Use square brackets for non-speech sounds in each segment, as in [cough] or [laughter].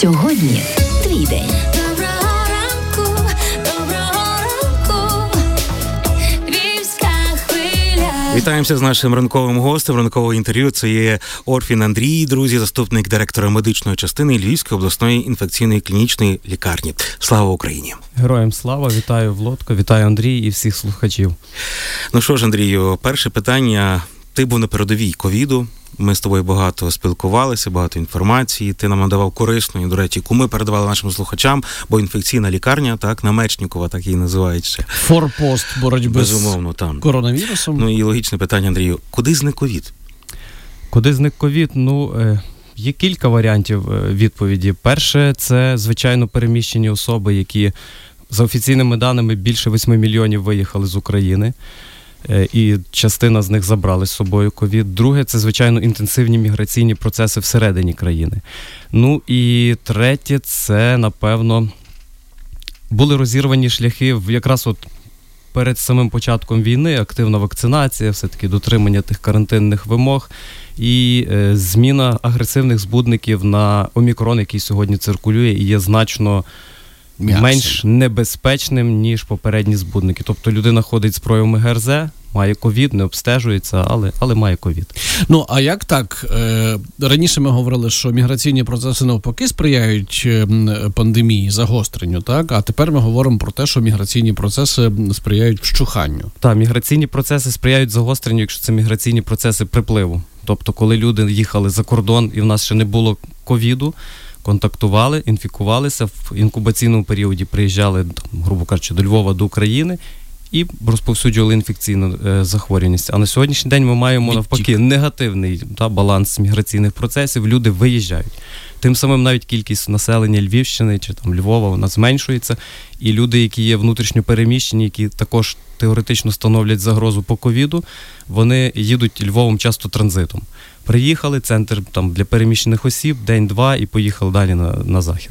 Сьогодні твій день. Вітаємося з нашим ранковим гостем. Ранкового інтерв'ю це є Орфін Андрій, друзі, заступник директора медичної частини Львівської обласної інфекційної клінічної лікарні. Слава Україні! Героям слава, вітаю Влодко, вітаю Андрій і всіх слухачів. Ну що ж, Андрію, перше питання. Ти був на передовій ковіду. Ми з тобою багато спілкувалися, багато інформації. Ти нам надавав корисну, і, до речі, яку ми передавали нашим слухачам, бо інфекційна лікарня, так, Намечнікова, так її називається. Форпост боротьби Безумовно, там. з коронавірусом. Ну і логічне питання, Андрію, куди зник ковід? Куди зник ковід? Ну, е, є кілька варіантів е, відповіді. Перше, це звичайно переміщені особи, які за офіційними даними більше 8 мільйонів виїхали з України. Е, і частина з них забрали з собою ковід. Друге, це звичайно інтенсивні міграційні процеси всередині країни. Ну і третє, це напевно були розірвані шляхи в якраз от. Перед самим початком війни активна вакцинація, все-таки дотримання тих карантинних вимог і е, зміна агресивних збудників на омікрон, який сьогодні циркулює, і є значно М'яксим. менш небезпечним, ніж попередні збудники. Тобто людина ходить з проявами ГРЗ, має ковід, не обстежується, але але має ковід. Ну а як так? Е, раніше ми говорили, що міграційні процеси навпаки сприяють е, пандемії, загостренню, так а тепер ми говоримо про те, що міграційні процеси сприяють вщуханню. Так, міграційні процеси сприяють загостренню, якщо це міграційні процеси припливу. Тобто, коли люди їхали за кордон і в нас ще не було ковіду контактували, інфікувалися в інкубаційному періоді, приїжджали, грубо кажучи, до Львова, до України. І розповсюджували інфекційну е, захворюваність. А на сьогоднішній день ми маємо навпаки негативний та, баланс міграційних процесів. Люди виїжджають. Тим самим навіть кількість населення Львівщини чи там Львова вона зменшується. І люди, які є внутрішньо переміщені, які також теоретично становлять загрозу по ковіду, вони їдуть Львовом часто транзитом. Приїхали, центр там для переміщених осіб, день-два і поїхали далі на, на захід.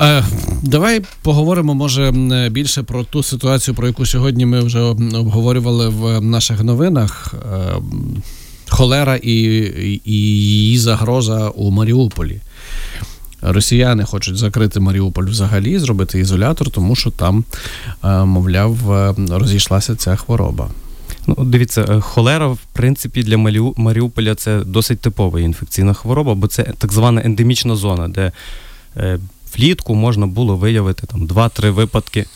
Е, давай поговоримо, може, більше про ту ситуацію, про яку сьогодні ми вже обговорювали в наших новинах. Е, холера і, і її загроза у Маріуполі. Росіяни хочуть закрити Маріуполь взагалі, зробити ізолятор, тому що там, е, мовляв, розійшлася ця хвороба. Ну, дивіться, е, холера, в принципі, для Маріуполя це досить типова інфекційна хвороба, бо це так звана ендемічна зона, де е, влітку можна було виявити там 2-3 випадки.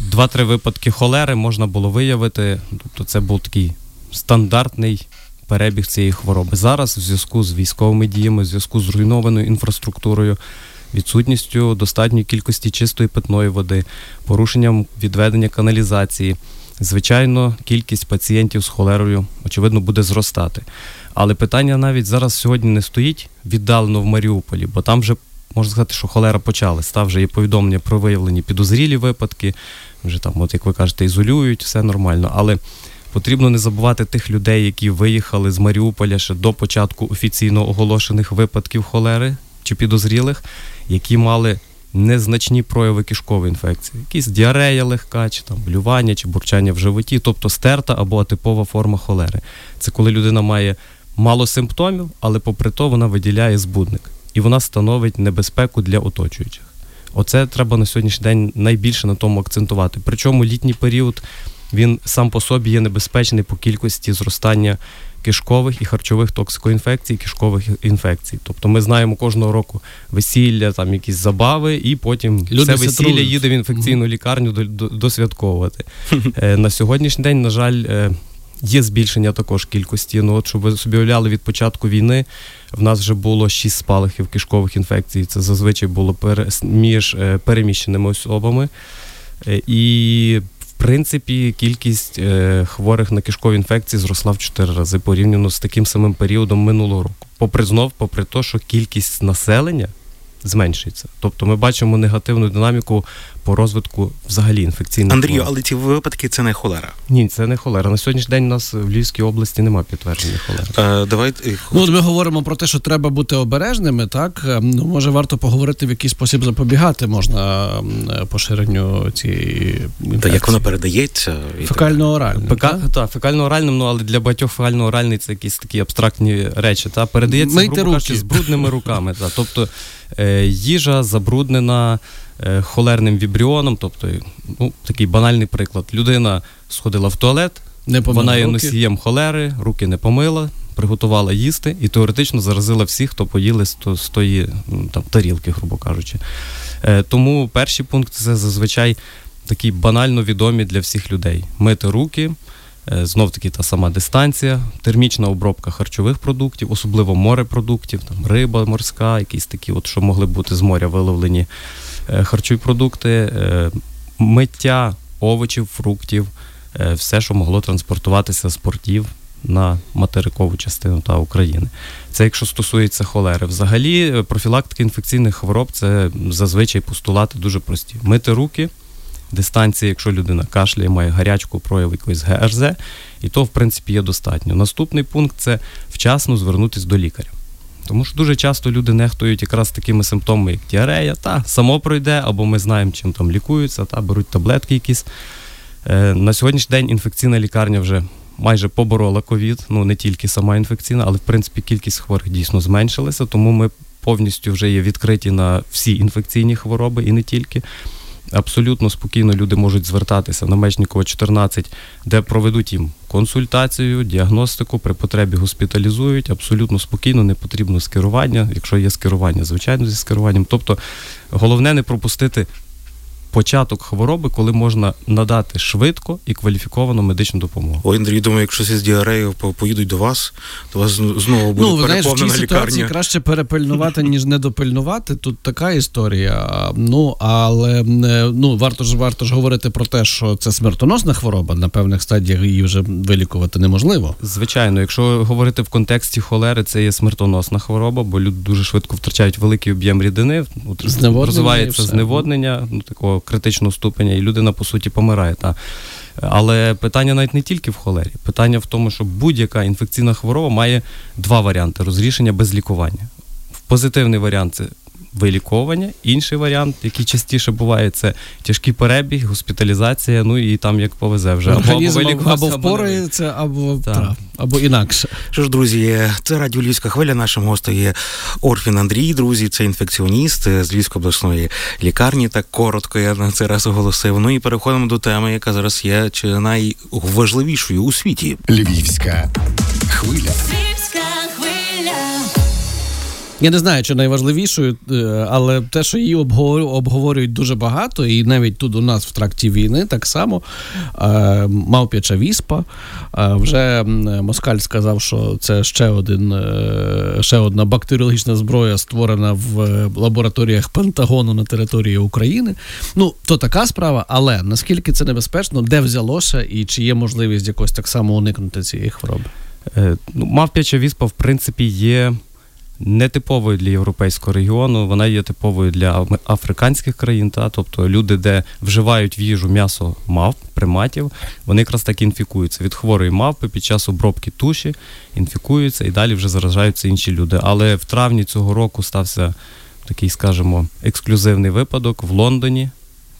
Два-три випадки холери можна було виявити. Тобто це був такий стандартний перебіг цієї хвороби. Зараз, в зв'язку з військовими діями, в зв'язку з зруйнованою інфраструктурою, відсутністю достатньої кількості чистої питної води, порушенням відведення каналізації звичайно, кількість пацієнтів з холерою, очевидно, буде зростати. Але питання навіть зараз сьогодні не стоїть віддалено в Маріуполі, бо там вже можна сказати, що холера почалась. Там вже є повідомлення про виявлені підозрілі випадки. Вже там, от як ви кажете, ізолюють, все нормально. Але потрібно не забувати тих людей, які виїхали з Маріуполя ще до початку офіційно оголошених випадків холери чи підозрілих, які мали незначні прояви кишкової інфекції, якісь діарея легка, чи там блювання, чи бурчання в животі, тобто стерта або атипова форма холери. Це коли людина має мало симптомів, але попри то вона виділяє збудник і вона становить небезпеку для оточуючих. Оце треба на сьогоднішній день найбільше на тому акцентувати. Причому літній період він сам по собі є небезпечний по кількості зростання кишкових і харчових токсикоінфекцій, кишкових інфекцій. Тобто ми знаємо кожного року весілля, там якісь забави, і потім Люди це весілля їде в інфекційну лікарню досвятковувати. [laughs] Е, на сьогоднішній день, на жаль, е, є збільшення також кількості. Ну, от щоб ви собі уявляли, від початку війни в нас вже було шість спалахів кишкових інфекцій. Це зазвичай було між е, переміщеними особами. І принципі, кількість е, хворих на кишкові інфекції зросла в 4 рази порівняно з таким самим періодом минулого року. Попри знов, попри те, що кількість населення зменшується. Тобто ми бачимо негативну динаміку по розвитку взагалі інфекційних Андрію, хвороб. але ці випадки це не холера. Ні, це не холера. На сьогоднішній день у нас в Львівській області немає підтвердження холери. Е, давайте Ну, от ми говоримо про те, що треба бути обережними, так? Е, Ну, може, варто поговорити, в який спосіб запобігати можна е, поширенню цієї та як воно передається. Фекально-оральним. ПК, так? та, фекально-оральним, ну але для багатьох фекально-оральний це якісь такі абстрактні речі. Та передається Мийте грубо руки. кажучи, з брудними руками. Та, тобто е, їжа забруднена холерним вібріоном, тобто, ну, такий банальний приклад. Людина сходила в туалет, Не вона є носієм холери, руки не помила, приготувала їсти і теоретично заразила всіх, хто поїли з, то- з тої там, тарілки, грубо кажучи. Е, тому перший пункт це зазвичай такі банально відомі для всіх людей: мити руки. Знов таки та сама дистанція, термічна обробка харчових продуктів, особливо морепродуктів, там риба морська, якісь такі, от, що могли бути з моря виловлені е, харчові продукти, е, миття овочів, фруктів, е, все, що могло транспортуватися з портів на материкову частину та України. Це якщо стосується холери. Взагалі, е, профілактика інфекційних хвороб це зазвичай постулати дуже прості: мити руки. Дистанція, якщо людина кашляє, має гарячку, прояв якоїсь ГРЗ, і то, в принципі, є достатньо. Наступний пункт це вчасно звернутися до лікаря. Тому що дуже часто люди нехтують якраз такими симптомами, як діарея, та само пройде, або ми знаємо, чим там лікуються, та беруть таблетки якісь. Е, на сьогоднішній день інфекційна лікарня вже майже поборола ковід, ну не тільки сама інфекційна, але в принципі кількість хворих дійсно зменшилася, тому ми повністю вже є відкриті на всі інфекційні хвороби і не тільки. Абсолютно спокійно люди можуть звертатися на Мечникова 14, де проведуть їм консультацію, діагностику, при потребі госпіталізують. Абсолютно спокійно, не потрібно скерування. Якщо є скерування, звичайно, зі скеруванням. Тобто головне не пропустити початок хвороби, коли можна надати швидко і кваліфіковану медичну допомогу. Ой, Андрій, думаю, якщо всі з діареєю по- поїдуть до вас, то вас знову буде Ну, знаєш, в цій ситуації лікарня. краще перепильнувати, ніж недопильнувати. Тут така історія. Ну, але е, ну, варто ж варто ж говорити про те, що це смертоносна хвороба. На певних стадіях її вже вилікувати неможливо. Звичайно, якщо говорити в контексті холери, це є смертоносна хвороба, бо люди дуже швидко втрачають великий об'єм рідини, розвивається зневоднення, ну такого критичного ступеня, і людина по суті помирає. Та. Але питання навіть не тільки в холері. Питання в тому, що будь-яка інфекційна хвороба має два варіанти розрішення без лікування. Позитивний варіант це виліковування, інший варіант, який частіше буває, це тяжкий перебіг, госпіталізація, ну і там як повезе вже. Організм або, вилікувався, або впорається, або, та, або інакше. Що ж, друзі, це радіо Львівська хвиля. Нашим гостем є Орфін Андрій. Друзі, це інфекціоніст з Львівської обласної лікарні. Так коротко я на цей раз оголосив. Ну і переходимо до теми, яка зараз є чи найважливішою у світі. Львівська хвиля. Я не знаю, чи найважливішою, е, але те, що її обговорю- обговорюють дуже багато, і навіть тут у нас в тракті війни так само е, мавп'яча віспа. Е, Вже Москаль сказав, що це ще один ще одна бактеріологічна зброя, створена в лабораторіях Пентагону на території України. Ну, то така справа, але наскільки це небезпечно, де взялося і чи є можливість якось так само уникнути цієї хвороби? Ну, мавп'яча віспа, в принципі, є нетиповою для європейського регіону, вона є типовою для африканських країн, та, тобто люди, де вживають в їжу м'ясо мавп, приматів, вони якраз так інфікуються від хворої мавпи під час обробки туші, інфікуються і далі вже заражаються інші люди. Але в травні цього року стався такий, скажімо, ексклюзивний випадок в Лондоні.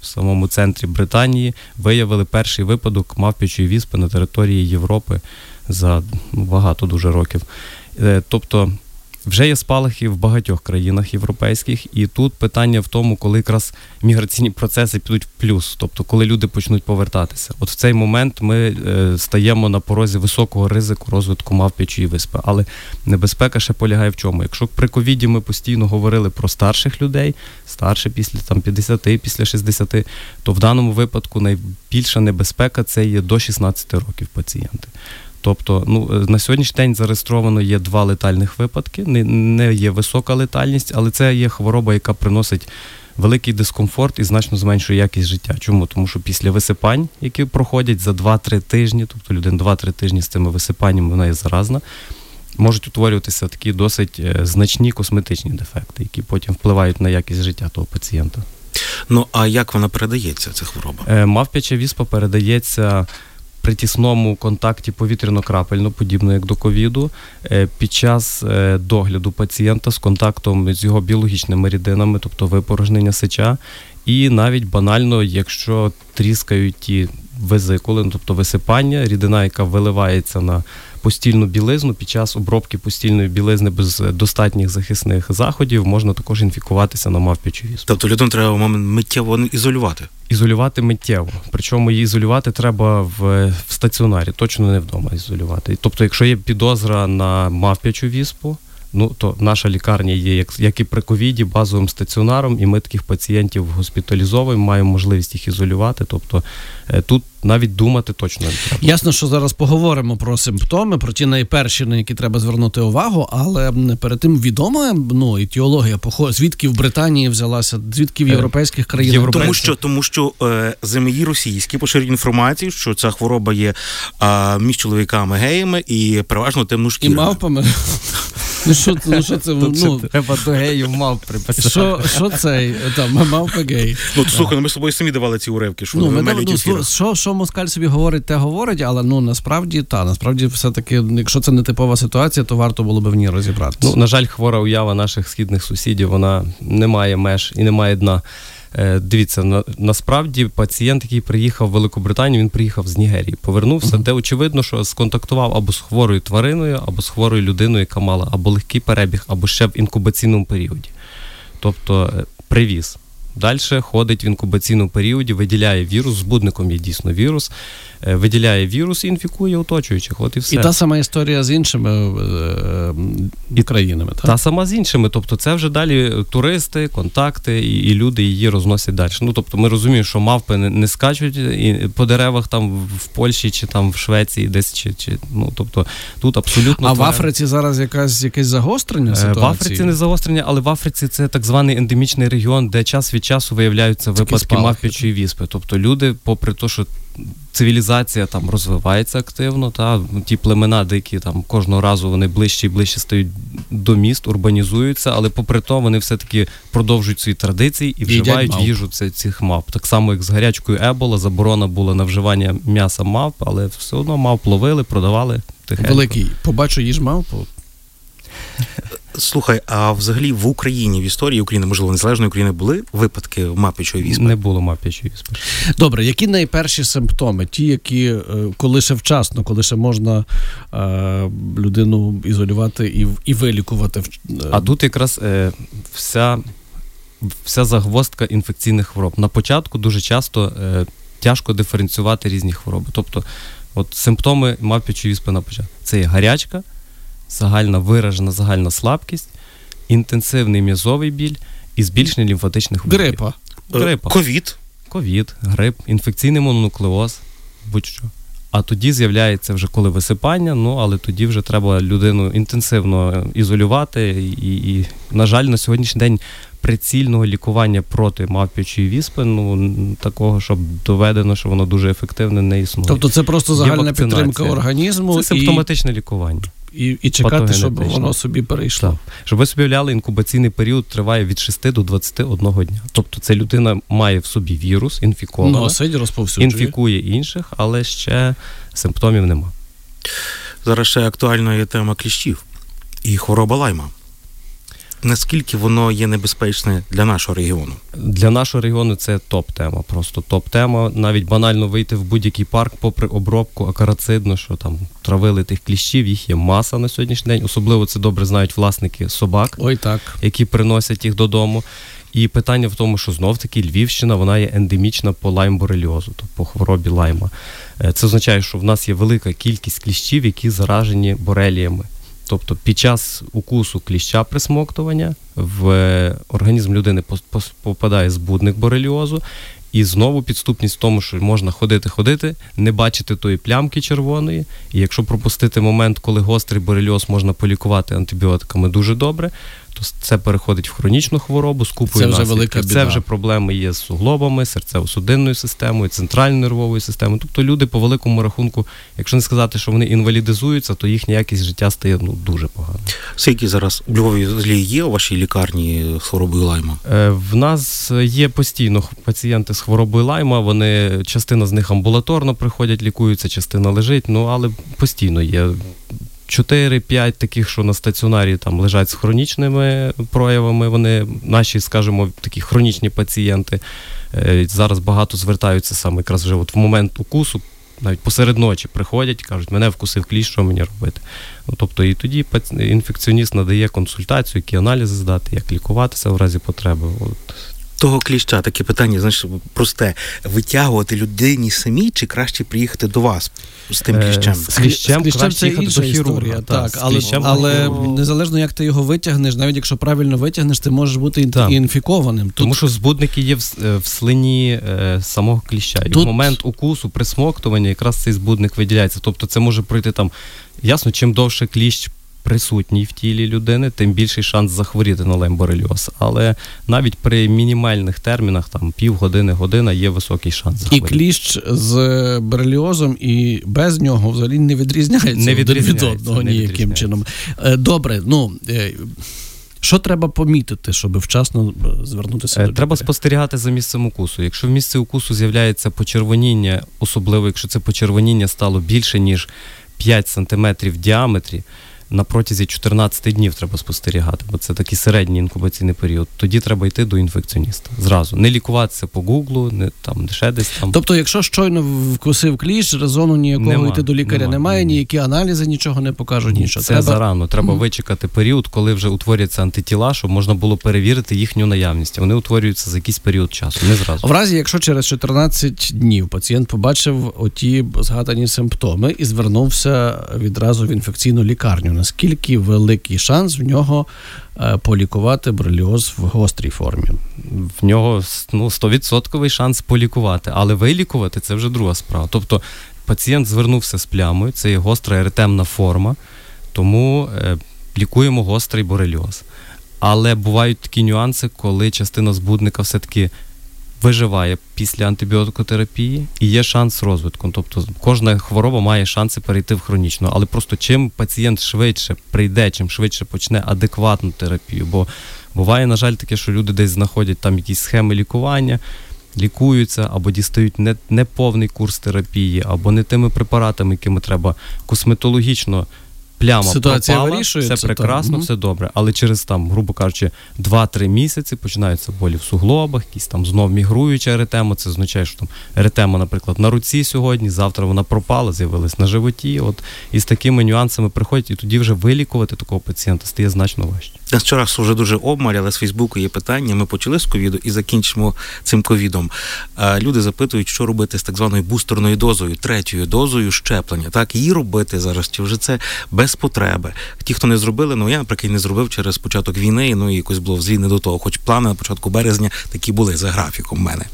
В самому центрі Британії виявили перший випадок мавпячої віспи на території Європи за ну, багато дуже років. Е, Тобто вже є спалахи в багатьох країнах європейських, і тут питання в тому, коли якраз міграційні процеси підуть в плюс, тобто коли люди почнуть повертатися. От в цей момент ми е, стаємо на порозі високого ризику розвитку мавпячої виспи. Але небезпека ще полягає в чому? Якщо при ковіді ми постійно говорили про старших людей, старше після там 50, після 60, то в даному випадку найбільша небезпека це є до 16 років пацієнти. Тобто, ну е, на сьогоднішній день зареєстровано є два летальних випадки. Не, не є висока летальність, але це є хвороба, яка приносить великий дискомфорт і значно зменшує якість життя. Чому? Тому що після висипань, які проходять за 2-3 тижні, тобто людина 2-3 тижні з цими висипаннями, вона є заразна. Можуть утворюватися такі досить е, значні косметичні дефекти, які потім впливають на якість життя того пацієнта. Ну а як вона передається, ця хвороба? Е, Мавпяча віспа передається при тісному контакті повітряно-крапельно, подібно як до ковіду, е, під час е, догляду пацієнта з контактом з його біологічними рідинами, тобто випорожнення сеча, і навіть банально, якщо тріскають ті везикули, ну, тобто висипання, рідина, яка виливається на постільну білизну, під час обробки постільної білизни без е, достатніх захисних заходів можна також інфікуватися на мавпячу віспу. Тобто людину треба в момент миттєво ізолювати. Ізолювати миттєво. Причому її ізолювати треба в, в стаціонарі, точно не вдома ізолювати. Тобто, якщо є підозра на мавпячу віспу, ну то наша лікарня є як, як і при ковіді, базовим стаціонаром, і ми таких пацієнтів госпіталізовуємо, маємо можливість їх ізолювати. Тобто е, тут навіть думати точно не треба. Ясно, що зараз поговоримо про симптоми, про ті найперші, на які треба звернути увагу, але перед тим відома ну, етіологія, похо- звідки в Британії взялася, звідки в Е, європейських країнах. європейські. Тому що, тому що е, ЗМІ російські поширюють інформацію, що ця хвороба є е, між чоловіками геями і переважно і мавпами. [laughs] Ну що це, ну що це, ну, треба до геїв мав приписати. що, що це там, мавпа гей? Ну слухай, ну ми з собою самі давали ці уривки, що Ну, ми, ну, що, що москаль собі говорить, те говорить, але ну насправді та насправді все-таки, якщо це не типова ситуація, то варто було би в ній розібратися. Ну, на жаль, хвора уява наших східних сусідів, вона не має меж і не має дна. Е, Дивіться, на, насправді пацієнт, який приїхав в Великобританію, він приїхав з Нігерії, повернувся, де очевидно, що сконтактував або з хворою твариною, або з хворою людиною, яка мала або легкий перебіг, або ще в інкубаційному періоді. Тобто е, привіз. Далі ходить в інкубаційному періоді, виділяє вірус, збудником є дійсно вірус, е, виділяє вірус і інфікує оточуючих. От і все. І та сама історія з іншими е, І- країнами. Так? Та сама з іншими, тобто це вже далі туристи, контакти, і, і люди її розносять далі. Ну тобто ми розуміємо, що мавпи не, не скачуть і по деревах там в Польщі чи там в Швеції, десь чи, чи ну тобто тут абсолютно А в Африці зараз якась якесь загострення Е, ситуації? В Африці не загострення, але в Африці це так званий ендемічний регіон, де час від часу виявляються випадки мавпячої віспи. Тобто люди, попри те, що цивілізація там розвивається активно, та ті племена дикі там кожного разу вони ближче і ближче стають до міст, урбанізуються, але попри то вони все-таки продовжують свої традиції і вживають їжу цих мавп. Так само, як з гарячкою Ебола, заборона була на вживання м'яса мавп, але все одно мавп ловили, продавали. Тихенько. Великий. Побачу їж мавпу. [laughs] Слухай, а взагалі в Україні в історії України, можливо, незалежної України були випадки мапічої віспи? Не було мавпячої віспи. Добре, які найперші симптоми? Ті, які е, коли ще вчасно, коли ще можна е, людину ізолювати і, і вилікувати. е, А тут якраз е, вся, вся загвоздка інфекційних хвороб. На початку дуже часто е, тяжко диференціювати різні хвороби. Тобто, от симптоми мавпячої віспи на початку. Це є гарячка, загальна виражена загальна слабкість, інтенсивний м'язовий біль і збільшення лімфатичних вузлів. Грипа. Е, Грипа. Ковід. Ковід, грип, інфекційний мононуклеоз, будь-що. А тоді з'являється вже коли висипання, ну але тоді вже треба людину інтенсивно ізолювати. І, і на жаль, на сьогоднішній день прицільного лікування проти мавпячої віспи, ну такого, щоб доведено, що воно дуже ефективне, не існує. Тобто це просто загальна підтримка організму це і, симптоматичне лікування. І, і чекати, щоб воно собі перейшло. Так. Щоб ви собі уявляли, інкубаційний період триває від 6 до 21 дня. Тобто це людина має в собі вірус, інфікована, Носить, розповсюджує. інфікує інших, але ще симптомів нема. Зараз ще актуальна є тема кліщів і хвороба лайма. Наскільки воно є небезпечне для нашого регіону? Для нашого регіону це топ-тема. Просто топ-тема. Навіть банально вийти в будь-який парк, попри обробку, акарацидно, що там травили тих кліщів, їх є маса на сьогоднішній день. Особливо це добре знають власники собак, Ой, так. які приносять їх додому. І питання в тому, що знов таки Львівщина вона є ендемічна по лайм-бореліозу, тобто по хворобі лайма. Е, Це означає, що в нас є велика кількість кліщів, які заражені бореліями. Тобто під час укусу кліща присмоктування в організм людини попадає збудник бореліозу, і знову підступність в тому, що можна ходити-ходити, не бачити тої плямки червоної. І якщо пропустити момент, коли гострий бореліоз можна полікувати антибіотиками дуже добре, Тобто це переходить в хронічну хворобу з купою Це вже наслідків. велика Це вже проблеми є з суглобами, серцево-судинною системою, центральною нервовою системою. Тобто люди по великому рахунку, якщо не сказати, що вони інвалідизуються, то їхня якість життя стає ну дуже погано. Скільки зараз у Львові є у вашій лікарні з хворобою лайма? Е, В нас є постійно пацієнти з хворобою лайма. Вони частина з них амбулаторно приходять, лікуються, частина лежить. Ну але постійно є 4-5 таких, що на стаціонарі там лежать з хронічними проявами. Вони наші, скажімо, такі хронічні пацієнти. Е, Зараз багато звертаються саме якраз вже от в момент укусу. Навіть посеред ночі приходять, кажуть, мене вкусив кліщ, що мені робити. Ну, тобто і тоді інфекціоніст надає консультацію, які аналізи здати, як лікуватися в разі потреби. От. Того кліща, таке питання, знаєш, просте. Витягувати людині самі чи краще приїхати до вас з тим Е, кліщем? з кліщем З кліщем краще це інша до хірурга, історія, так, так, але, кліщем але незалежно як ти його витягнеш, навіть якщо правильно витягнеш, ти можеш бути Так. інфікованим. Тут Тому що збудники є в, е, в слині е, самого кліща. І Тут- в момент укусу, присмоктування, якраз цей збудник виділяється. Тобто це може пройти там. Ясно, чим довше кліщ присутній в тілі людини, тим більший шанс захворіти на лемборельоз. Але навіть при мінімальних термінах, там півгодини, година, є високий шанс І кліщ з береліозом і без нього взагалі не відрізняється, Не один від одного не ніяким відрізняється. чином. Е, Добре, ну е, що треба помітити, щоб вчасно е, звернутися Е, до Треба спостерігати за місцем укусу. Якщо в місці укусу з'являється почервоніння, особливо якщо це почервоніння стало більше ніж 5 см в діаметрі, на протязі 14 днів треба спостерігати, бо це такий середній інкубаційний період. Тоді треба йти до інфекціоніста. Зразу не лікуватися по гуглу, не там ще десь там. Тобто, якщо щойно вкусив кліщ, резону ніякого Нема, йти до лікаря нема, немає, ні. ніякі аналізи нічого не покажуть, Ні, нічого. це треба... зарано. Треба Мгм. вичекати період, коли вже утворюються антитіла, щоб можна було перевірити їхню наявність. Вони утворюються за якийсь період часу, не зразу. В разі, якщо через 14 днів пацієнт побачив оті згадані симптоми і звернувся відразу в інфекційну лікарню, наскільки великий шанс в нього е, полікувати броліоз в гострій формі? в нього ну, 100% шанс полікувати, але вилікувати це вже друга справа. Тобто пацієнт звернувся з плямою, це є гостра еретемна форма, тому е, лікуємо гострий борельоз. Але бувають такі нюанси, коли частина збудника все-таки виживає після антибіотикотерапії і є шанс розвитку. Тобто кожна хвороба має шанси перейти в хронічну. Але просто чим пацієнт швидше прийде, чим швидше почне адекватну терапію. Бо буває, на жаль, таке, що люди десь знаходять там якісь схеми лікування. Лікуються або дістають не, не повний курс терапії, або не тими препаратами, якими треба косметологічно пляма Ситуація пропала, вирішується, все прекрасно, так. Все добре. Але через там, грубо кажучи, 2-3 місяці починаються болі в суглобах, якісь там знов мігруюча еретема. Це означає, що там еретема, наприклад, на руці сьогодні, завтра вона пропала, з'явилась на животі. От і з такими нюансами приходять, і тоді вже вилікувати такого пацієнта стає значно важче. Нас часу вже дуже обмаль, але з Фейсбуку є питання. Ми почали з ковіду і закінчимо цим ковідом. Люди запитують, що робити з так званою бустерною дозою, третьою дозою щеплення. Так, її робити зараз, чи вже це без потреби. Ті, хто не зробили, ну я, наприклад, не зробив через початок війни, ну і якось було взагалі не до того. Хоч плани на початку березня такі були за графіком в мене.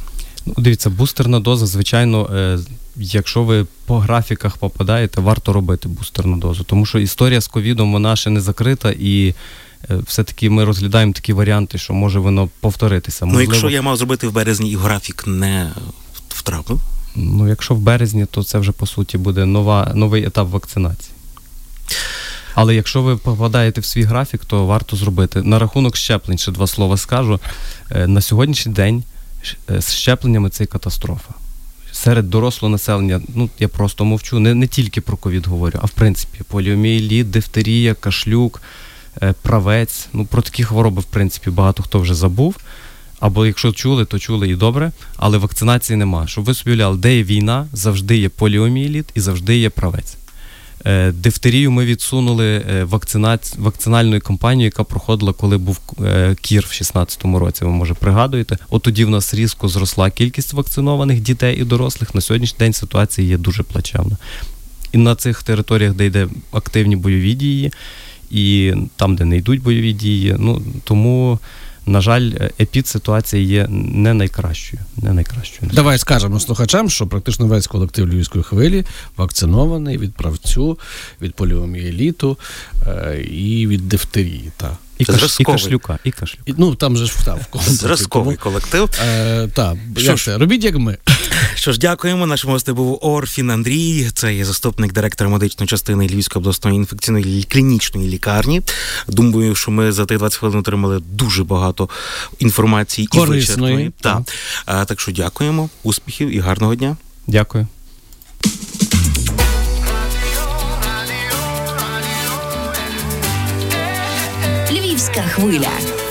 Ну, дивіться, бустерна доза, звичайно, е, якщо ви по графіках попадаєте, варто робити бустерну дозу. Тому що історія з ковідом вона ще не закрита, і е, все-таки ми розглядаємо такі варіанти, що може воно повторитися. Ну, якщо я мав зробити в березні і графік не втрапив, ну, якщо в березні, то це вже по суті буде нова, новий етап вакцинації. Але якщо ви попадаєте в свій графік, то варто зробити. На рахунок щеплень, ще два слова скажу. Е, На сьогоднішній день е, з щепленнями це катастрофа. Серед дорослого населення, ну я просто мовчу, не, не тільки про ковід говорю, а в принципі поліомієліт, дифтерія, кашлюк, е, правець. Ну про такі хвороби, в принципі, багато хто вже забув. Або якщо чули, то чули і добре, але вакцинації нема. Щоб ви собі уявляли, де є війна, завжди є поліомієліт і завжди є правець. Е, Дифтерію ми відсунули е, вакцинац... вакцинальною кампанією, яка проходила, коли був е, кір в 16-му році. Ви може пригадуєте. От тоді в нас різко зросла кількість вакцинованих дітей і дорослих. На сьогоднішній день ситуація є дуже плачевна. І на цих територіях, де йде активні бойові дії, і там, де не йдуть бойові дії. Ну тому, на жаль, епідситуація є не найкращою. Не найкращою. Давай скажемо слухачам, що практично весь колектив Львівської хвилі вакцинований від правцю, від поліомієліту е, і від дифтерії. Та. І, каш, і кашлюка, і кашлюка. І, Ну там же ж встав. Зразковий колектив. Е, та, Що як ж? це? Робіть як ми. Що ж, дякуємо. Нашим гостем був Орфін Андрій. Це є заступник директора медичної частини Львівської обласної інфекційної клінічної лікарні. Думаю, що ми за тих 20 хвилин отримали дуже багато інформації і Корисної, вичерпної. так. Так. А, так що дякуємо, успіхів і гарного дня. Дякую. Львівська хвиля.